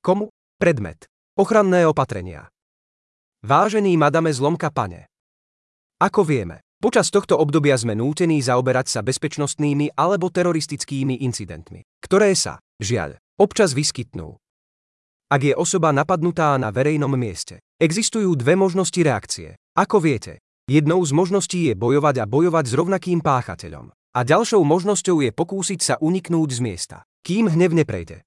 Komu? Predmet. Ochranné opatrenia. Vážený madame Zlomka pane. Ako vieme, počas tohto obdobia sme nútení zaoberať sa bezpečnostnými alebo teroristickými incidentmi, ktoré sa, žiaľ, občas vyskytnú. Ak je osoba napadnutá na verejnom mieste, existujú dve možnosti reakcie. Ako viete, jednou z možností je bojovať a bojovať s rovnakým páchateľom. A ďalšou možnosťou je pokúsiť sa uniknúť z miesta, kým hnev neprejde.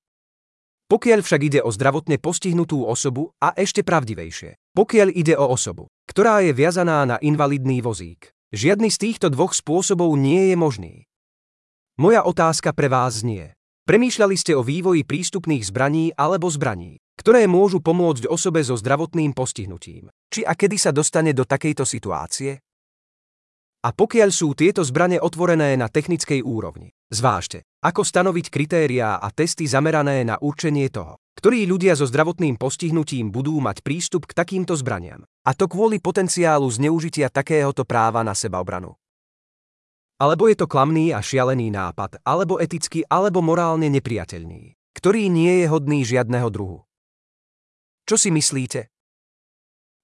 Pokiaľ však ide o zdravotne postihnutú osobu a ešte pravdivejšie, pokiaľ ide o osobu, ktorá je viazaná na invalidný vozík, žiadny z týchto dvoch spôsobov nie je možný. Moja otázka pre vás znie. Premýšľali ste o vývoji prístupných zbraní alebo zbraní, ktoré môžu pomôcť osobe so zdravotným postihnutím. Či a kedy sa dostane do takejto situácie? A pokiaľ sú tieto zbrane otvorené na technickej úrovni, zvážte, ako stanoviť kritériá a testy zamerané na určenie toho, ktorí ľudia so zdravotným postihnutím budú mať prístup k takýmto zbraniam. A to kvôli potenciálu zneužitia takéhoto práva na sebaobranu. Alebo je to klamný a šialený nápad, alebo eticky, alebo morálne nepriateľný, ktorý nie je hodný žiadneho druhu. Čo si myslíte?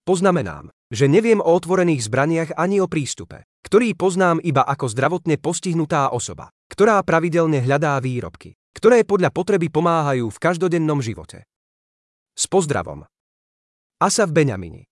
Poznamenám, že neviem o otvorených zbraniach ani o prístupe, ktorý poznám iba ako zdravotne postihnutá osoba, ktorá pravidelne hľadá výrobky, ktoré podľa potreby pomáhajú v každodennom živote. S pozdravom. Asaf Beňamini